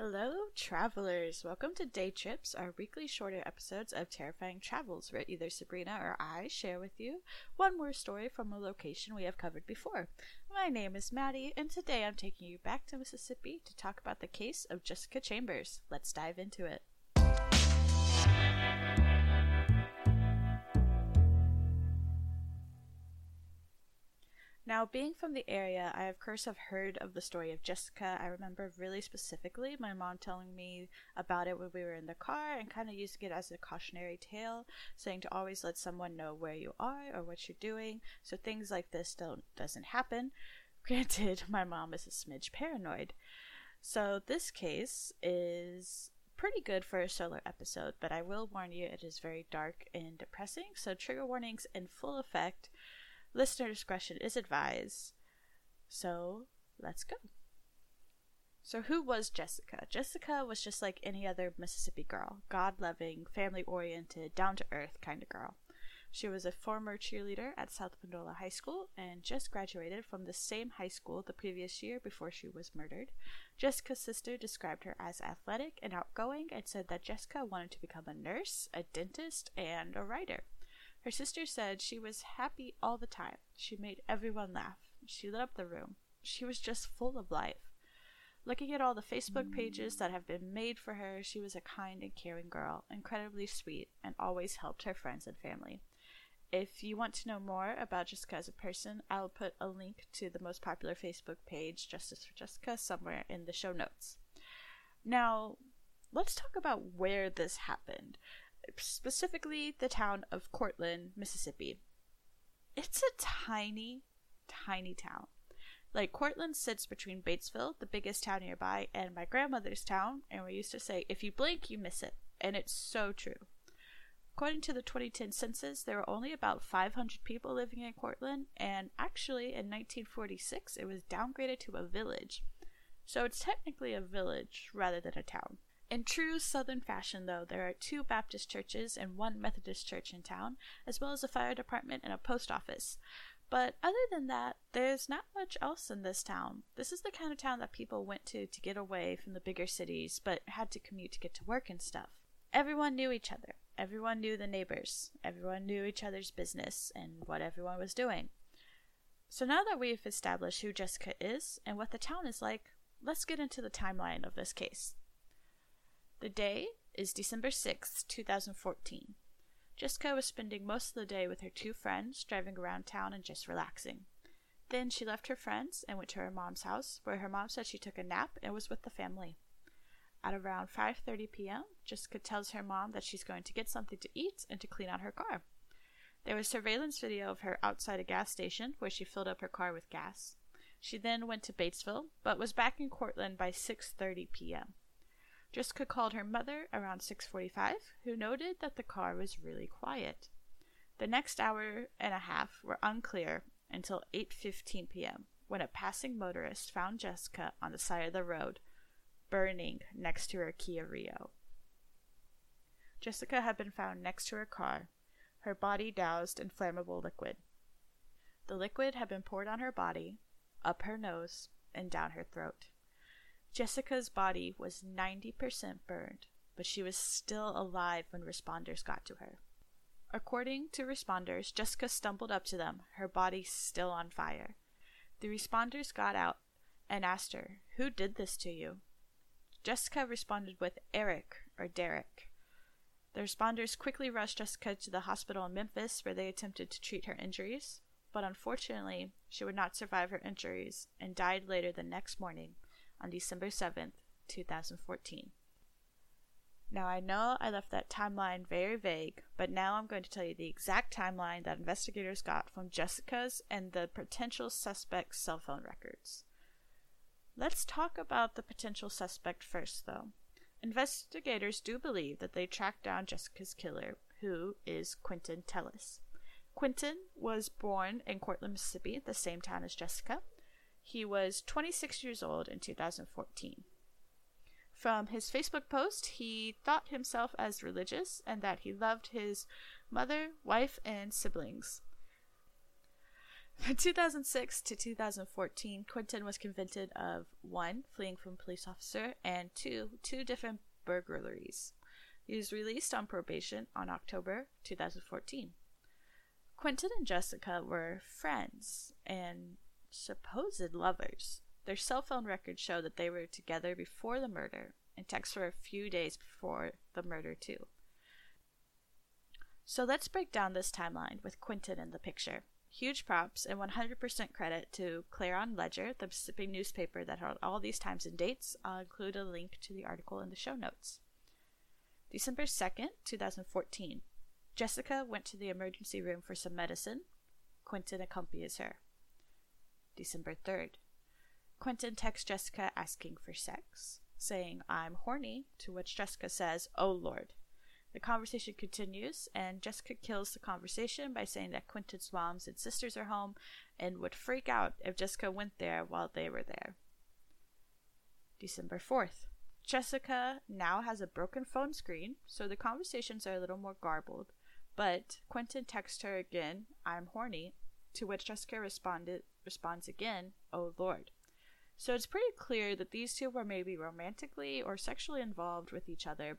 Hello, travelers! Welcome to Day Trips, our weekly shorter episodes of terrifying travels where either Sabrina or I share with you one more story from a location we have covered before. My name is Madi, and today I'm taking you back to Mississippi to talk about the case of Jessica Chambers. Let's dive into it. Now, being from the area, I of course have heard of the story of Jessica. I remember really specifically my mom telling me about it when we were in the car and kind of using it as a cautionary tale, saying to always let someone know where you are or what you're doing, so things like this don't doesn't happen. Granted, my mom is a smidge paranoid. So this case is pretty good for a solar episode, but I will warn you it is very dark and depressing, so trigger warnings in full effect. Listener discretion is advised. So, let's go. So, who was Jessica? Jessica was just like any other Mississippi girl God loving, family oriented, down to earth kind of girl. She was a former cheerleader at South Panola High School and just graduated from the same high school the previous year before she was murdered. Jessica's sister described her as athletic and outgoing and said that Jessica wanted to become a nurse, a dentist, and a writer. Her sister said she was happy all the time. She made everyone laugh. She lit up the room. She was just full of life. Looking at all the Facebook pages that have been made for her, she was a kind and caring girl, incredibly sweet, and always helped her friends and family. If you want to know more about Jessica as a person, I'll put a link to the most popular Facebook page, Justice for Jessica, somewhere in the show notes. Now, let's talk about where this happened specifically the town of Courtland, Mississippi. It's a tiny, tiny town. Like, Courtland sits between Batesville, the biggest town nearby, and my grandmother's town, and we used to say, if you blink, you miss it. And it's so true. According to the 2010 census, there were only about 500 people living in Courtland, and actually in 1946 it was downgraded to a village. So it's technically a village rather than a town. In true Southern fashion, though, there are two Baptist churches and one Methodist church in town, as well as a fire department and a post office. But other than that, there's not much else in this town. This is the kind of town that people went to to get away from the bigger cities, but had to commute to get to work and stuff. Everyone knew each other. Everyone knew the neighbors. Everyone knew each other's business and what everyone was doing. So now that we've established who Jessica is and what the town is like, let's get into the timeline of this case. The day is December 6, 2014. Jessica was spending most of the day with her two friends, driving around town and just relaxing. Then she left her friends and went to her mom's house, where her mom said she took a nap and was with the family. At around 5:30 p.m., Jessica tells her mom that she's going to get something to eat and to clean out her car. There was surveillance video of her outside a gas station where she filled up her car with gas. She then went to Batesville, but was back in Courtland by 6:30 p.m. Jessica called her mother around 6:45, who noted that the car was really quiet. The next hour and a half were unclear until 8:15 p.m., when a passing motorist found Jessica on the side of the road, burning next to her Kia Rio. Jessica had been found next to her car, her body doused in flammable liquid. The liquid had been poured on her body, up her nose, and down her throat. Jessica's body was 90% burned, but she was still alive when responders got to her. According to responders, Jessica stumbled up to them, her body still on fire. The responders got out and asked her, Who did this to you? Jessica responded with Eric or Derek. The responders quickly rushed Jessica to the hospital in Memphis where they attempted to treat her injuries, but unfortunately, she would not survive her injuries and died later the next morning on December 7th, 2014. Now, I know I left that timeline very vague, but now I'm going to tell you the exact timeline that investigators got from Jessica's and the potential suspect's cell phone records. Let's talk about the potential suspect first, though. Investigators do believe that they tracked down Jessica's killer, who is Quinton Tellis. Quinton was born in Courtland, Mississippi, the same town as Jessica, he was 26 years old in 2014. From his Facebook post, he thought himself as religious and that he loved his mother, wife, and siblings. From 2006 to 2014, Quinton was convicted of one, fleeing from police officer, and two, two different burglaries. He was released on probation on October 2014. Quinton and Jessica were friends and supposed lovers. Their cell phone records show that they were together before the murder and texts for a few days before the murder, too. So let's break down this timeline with Quinton in the picture. Huge props and 100% credit to Clarion Ledger, the Mississippi newspaper that held all these times and dates. I'll include a link to the article in the show notes. December 2nd, 2014. Jessica went to the emergency room for some medicine. Quinton accompanies her. December 3rd. Quinton texts Jessica asking for sex, saying, I'm horny, to which Jessica says, Oh Lord. The conversation continues, and Jessica kills the conversation by saying that Quinton's moms and sisters are home and would freak out if Jessica went there while they were there. December 4th. Jessica now has a broken phone screen, so the conversations are a little more garbled, but Quinton texts her again, I'm horny, to which Jessica responded responds again, Oh Lord. So it's pretty clear that these two were maybe romantically or sexually involved with each other,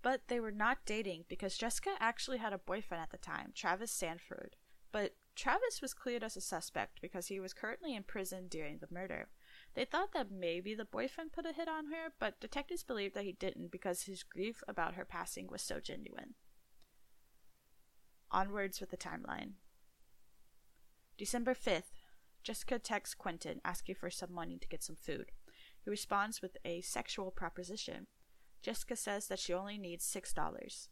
but they were not dating because Jessica actually had a boyfriend at the time, Travis Sanford. But Travis was cleared as a suspect because he was currently in prison during the murder. They thought that maybe the boyfriend put a hit on her, but detectives believed that he didn't because his grief about her passing was so genuine. Onwards with the timeline. December 5th, Jessica texts Quinton asking for some money to get some food. He responds with a sexual proposition. Jessica says that she only needs $6.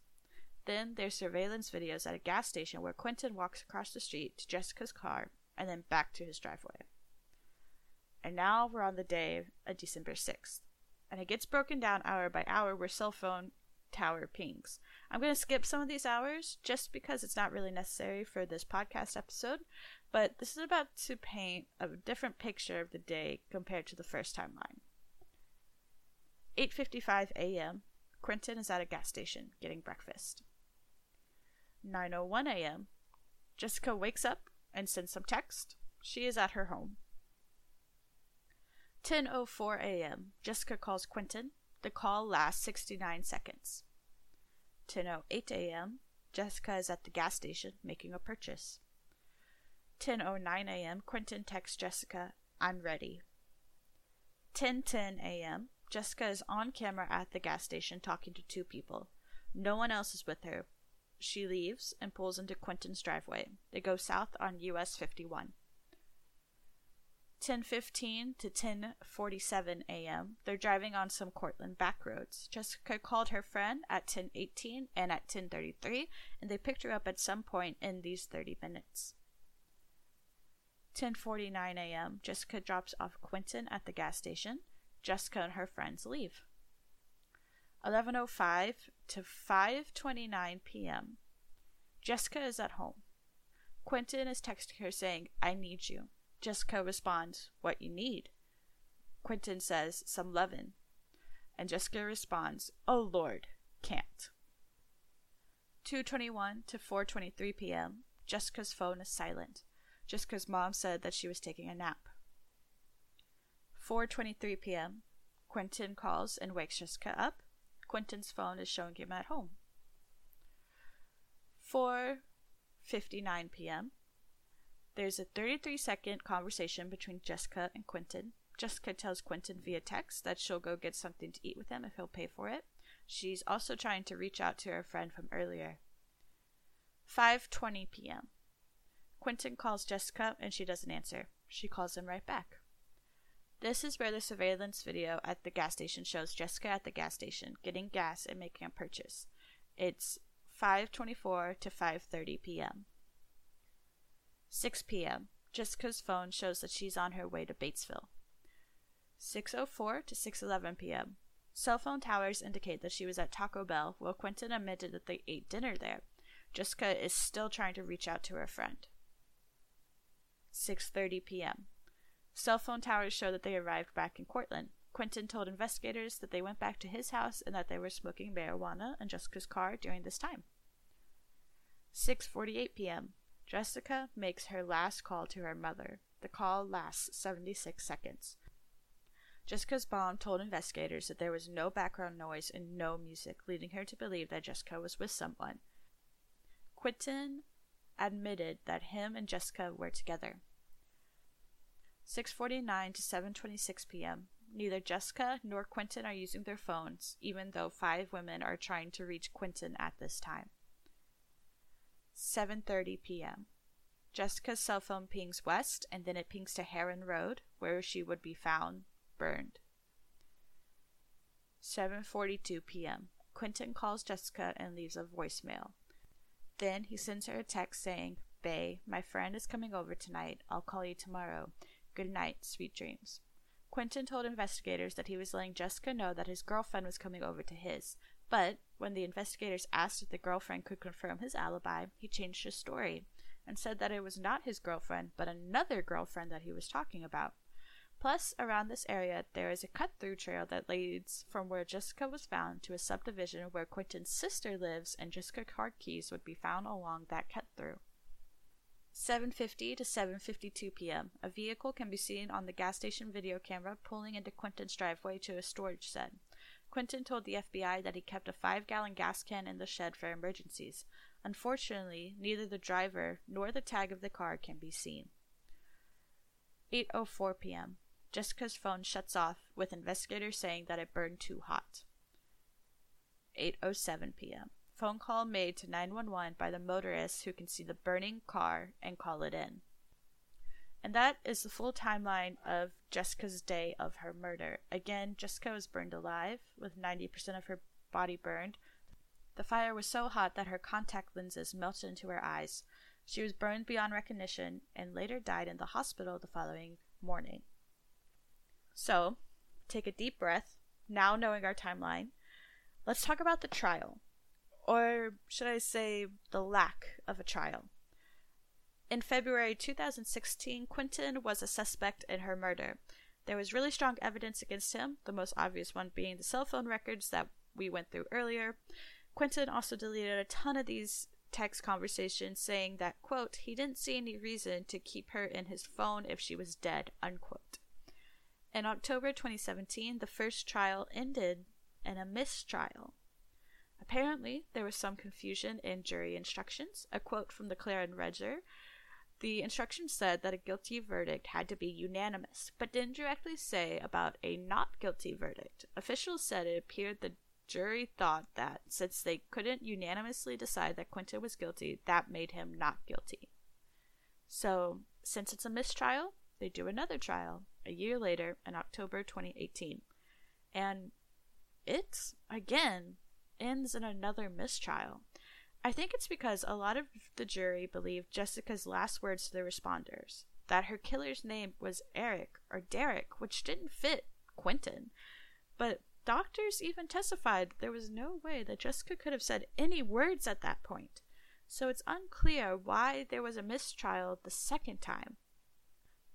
Then there's surveillance videos at a gas station where Quinton walks across the street to Jessica's car and then back to his driveway. And now we're on the day of December 6th. And it gets broken down hour by hour where cell phone tower pings. I'm going to skip some of these hours just because it's not really necessary for this podcast episode, but this is about to paint a different picture of the day compared to the first timeline. 8:55 a.m. Quinton is at a gas station getting breakfast. 9:01 a.m. Jessica wakes up and sends some text. She is at her home. 10:04 a.m. Jessica calls Quinton. The call lasts 69 seconds. 10:08 a.m. Jessica is at the gas station making a purchase. 10:09 a.m. Quinton texts Jessica, "I'm ready." 10:10 a.m. Jessica is on camera at the gas station talking to two people. No one else is with her. She leaves and pulls into Quinton's driveway. They go south on US 51. 10:15 to 10:47 a.m. They're driving on some Courtland back roads. Jessica called her friend at 10:18 and at 10:33, and they picked her up at some point in these 30 minutes. 10:49 a.m. Jessica drops off Quinton at the gas station. Jessica and her friends leave. 11:05 to 5:29 p.m. Jessica is at home. Quinton is texting her saying, "I need you." Jessica responds, "What you need?" Quinton says, "Some lovin'." And Jessica responds, "Oh Lord, can't." 2:21 to 4:23 p.m. Jessica's phone is silent. Jessica's mom said that she was taking a nap. 4:23 p.m. Quinton calls and wakes Jessica up. Quinton's phone is showing him at home. 4:59 p.m. There's a 33 second conversation between Jessica and Quinton. Jessica tells Quinton via text that she'll go get something to eat with him if he'll pay for it. She's also trying to reach out to her friend from earlier. 5:20 p.m. Quinton calls Jessica and she doesn't answer. She calls him right back. This is where the surveillance video at the gas station shows Jessica at the gas station getting gas and making a purchase. It's 5:24 to 5:30 p.m. 6 p.m. Jessica's phone shows that she's on her way to Batesville. 6:04 to 6:11 p.m. Cell phone towers indicate that she was at Taco Bell, while Quinton admitted that they ate dinner there. Jessica is still trying to reach out to her friend. 6:30 p.m. Cell phone towers show that they arrived back in Courtland. Quinton told investigators that they went back to his house and that they were smoking marijuana in Jessica's car during this time. 6:48 p.m. Jessica makes her last call to her mother. The call lasts 76 seconds. Jessica's mom told investigators that there was no background noise and no music, leading her to believe that Jessica was with someone. Quinton admitted that him and Jessica were together. 6:49 to 7:26 p.m. Neither Jessica nor Quinton are using their phones, even though five women are trying to reach Quinton at this time. 7:30 p.m. Jessica's cell phone pings west and then it pings to Heron Road, where she would be found burned. 7:42 p.m. Quinton calls Jessica and leaves a voicemail. Then he sends her a text saying, "Bay, my friend is coming over tonight. I'll call you tomorrow. Good night, sweet dreams." Quinton told investigators that he was letting Jessica know that his girlfriend was coming over to his, but when the investigators asked if the girlfriend could confirm his alibi, he changed his story and said that it was not his girlfriend, but another girlfriend that he was talking about. Plus, around this area, there is a cut through trail that leads from where Jessica was found to a subdivision where Quinton's sister lives, and Jessica card keys would be found along that cut through. 7:50 to 7:52 p.m. A vehicle can be seen on the gas station video camera pulling into Quinton's driveway to a storage shed. Quinton told the FBI that he kept a 5-gallon gas can in the shed for emergencies. Unfortunately, neither the driver nor the tag of the car can be seen. 8:04 p.m. Jessica's phone shuts off with investigators saying that it burned too hot. 8:07 p.m. Phone call made to 911 by the motorist who can see the burning car and call it in. And that is the full timeline of Jessica's day of her murder. Again, Jessica was burned alive with 90% of her body burned. The fire was so hot that her contact lenses melted into her eyes. She was burned beyond recognition and later died in the hospital the following morning. So, take a deep breath, now knowing our timeline. Let's talk about the trial. Or should I say, the lack of a trial. In February 2016, Quinton was a suspect in her murder. There was really strong evidence against him, the most obvious one being the cell phone records that we went through earlier. Quinton also deleted a ton of these text conversations saying that, quote, he didn't see any reason to keep her in his phone if she was dead, unquote. In October 2017, the first trial ended in a mistrial. Apparently, there was some confusion in jury instructions. A quote from the Clarion Ledger the instructions said that a guilty verdict had to be unanimous, but didn't directly say about a not guilty verdict. Officials said it appeared the jury thought that since they couldn't unanimously decide that Quinton was guilty, that made him not guilty. So, since it's a mistrial, they do another trial a year later in October 2018. And it, again, ends in another mistrial. I think it's because a lot of the jury believed Jessica's last words to the responders that her killer's name was Eric or Derek, which didn't fit Quinton. But doctors even testified there was no way that Jessica could have said any words at that point. So it's unclear why there was a mistrial the second time.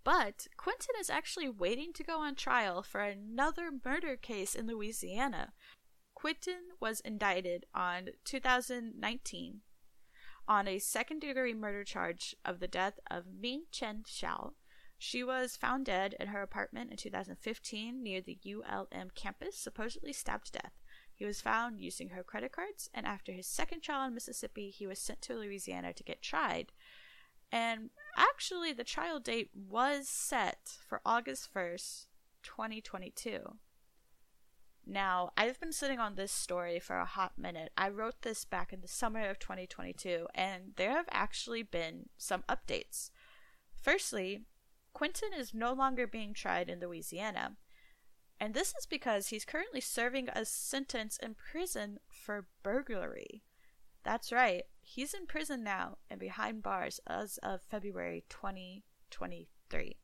But Quinton is actually waiting to go on trial for another murder case in Louisiana. Quinton was indicted on 2019 on a second degree murder charge of the death of Meing-Chen Hsiao. She was found dead in her apartment in 2015 near the ULM campus, supposedly stabbed to death. He was found using her credit cards, and after his second trial in Mississippi, he was sent to Louisiana to get tried. And actually, the trial date was set for August 1st, 2022. Now, I've been sitting on this story for a hot minute. I wrote this back in the summer of 2022, and there have actually been some updates. Firstly, Quinton is no longer being tried in Louisiana, and this is because he's currently serving a sentence in prison for burglary. That's right, he's in prison now and behind bars as of February 2023.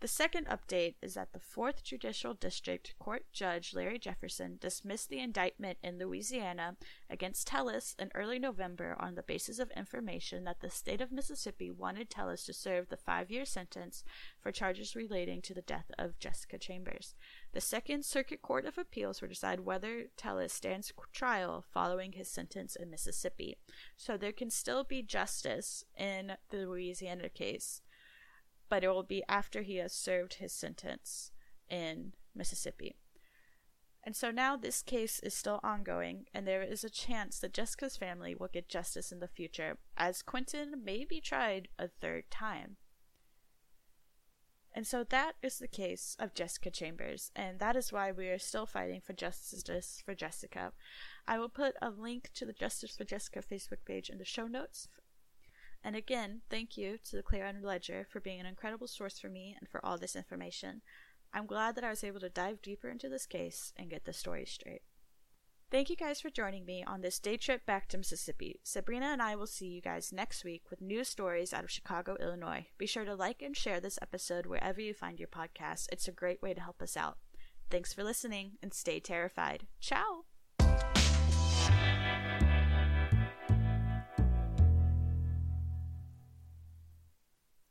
The second update is that the 4th Judicial District Court Judge Larry Jefferson dismissed the indictment in Louisiana against Tellis in early November on the basis of information that the state of Mississippi wanted Tellis to serve the five year sentence for charges relating to the death of Jessica Chambers. The Second Circuit Court of Appeals will decide whether Tellis stands trial following his sentence in Mississippi. So there can still be justice in the Louisiana case but it will be after he has served his sentence in Mississippi. And so now this case is still ongoing, and there is a chance that Jessica's family will get justice in the future, as Quinton may be tried a third time. And so that is the case of Jessica Chambers, and that is why we are still fighting for justice for Jessica. I will put a link to the Justice for Jessica Facebook page in the show notes and again, thank you to the Clarion Ledger for being an incredible source for me and for all this information. I'm glad that I was able to dive deeper into this case and get the story straight. Thank you guys for joining me on this day trip back to Mississippi. Sabrina and I will see you guys next week with new stories out of Chicago, Illinois. Be sure to like and share this episode wherever you find your podcast. It's a great way to help us out. Thanks for listening and stay terrified. Ciao!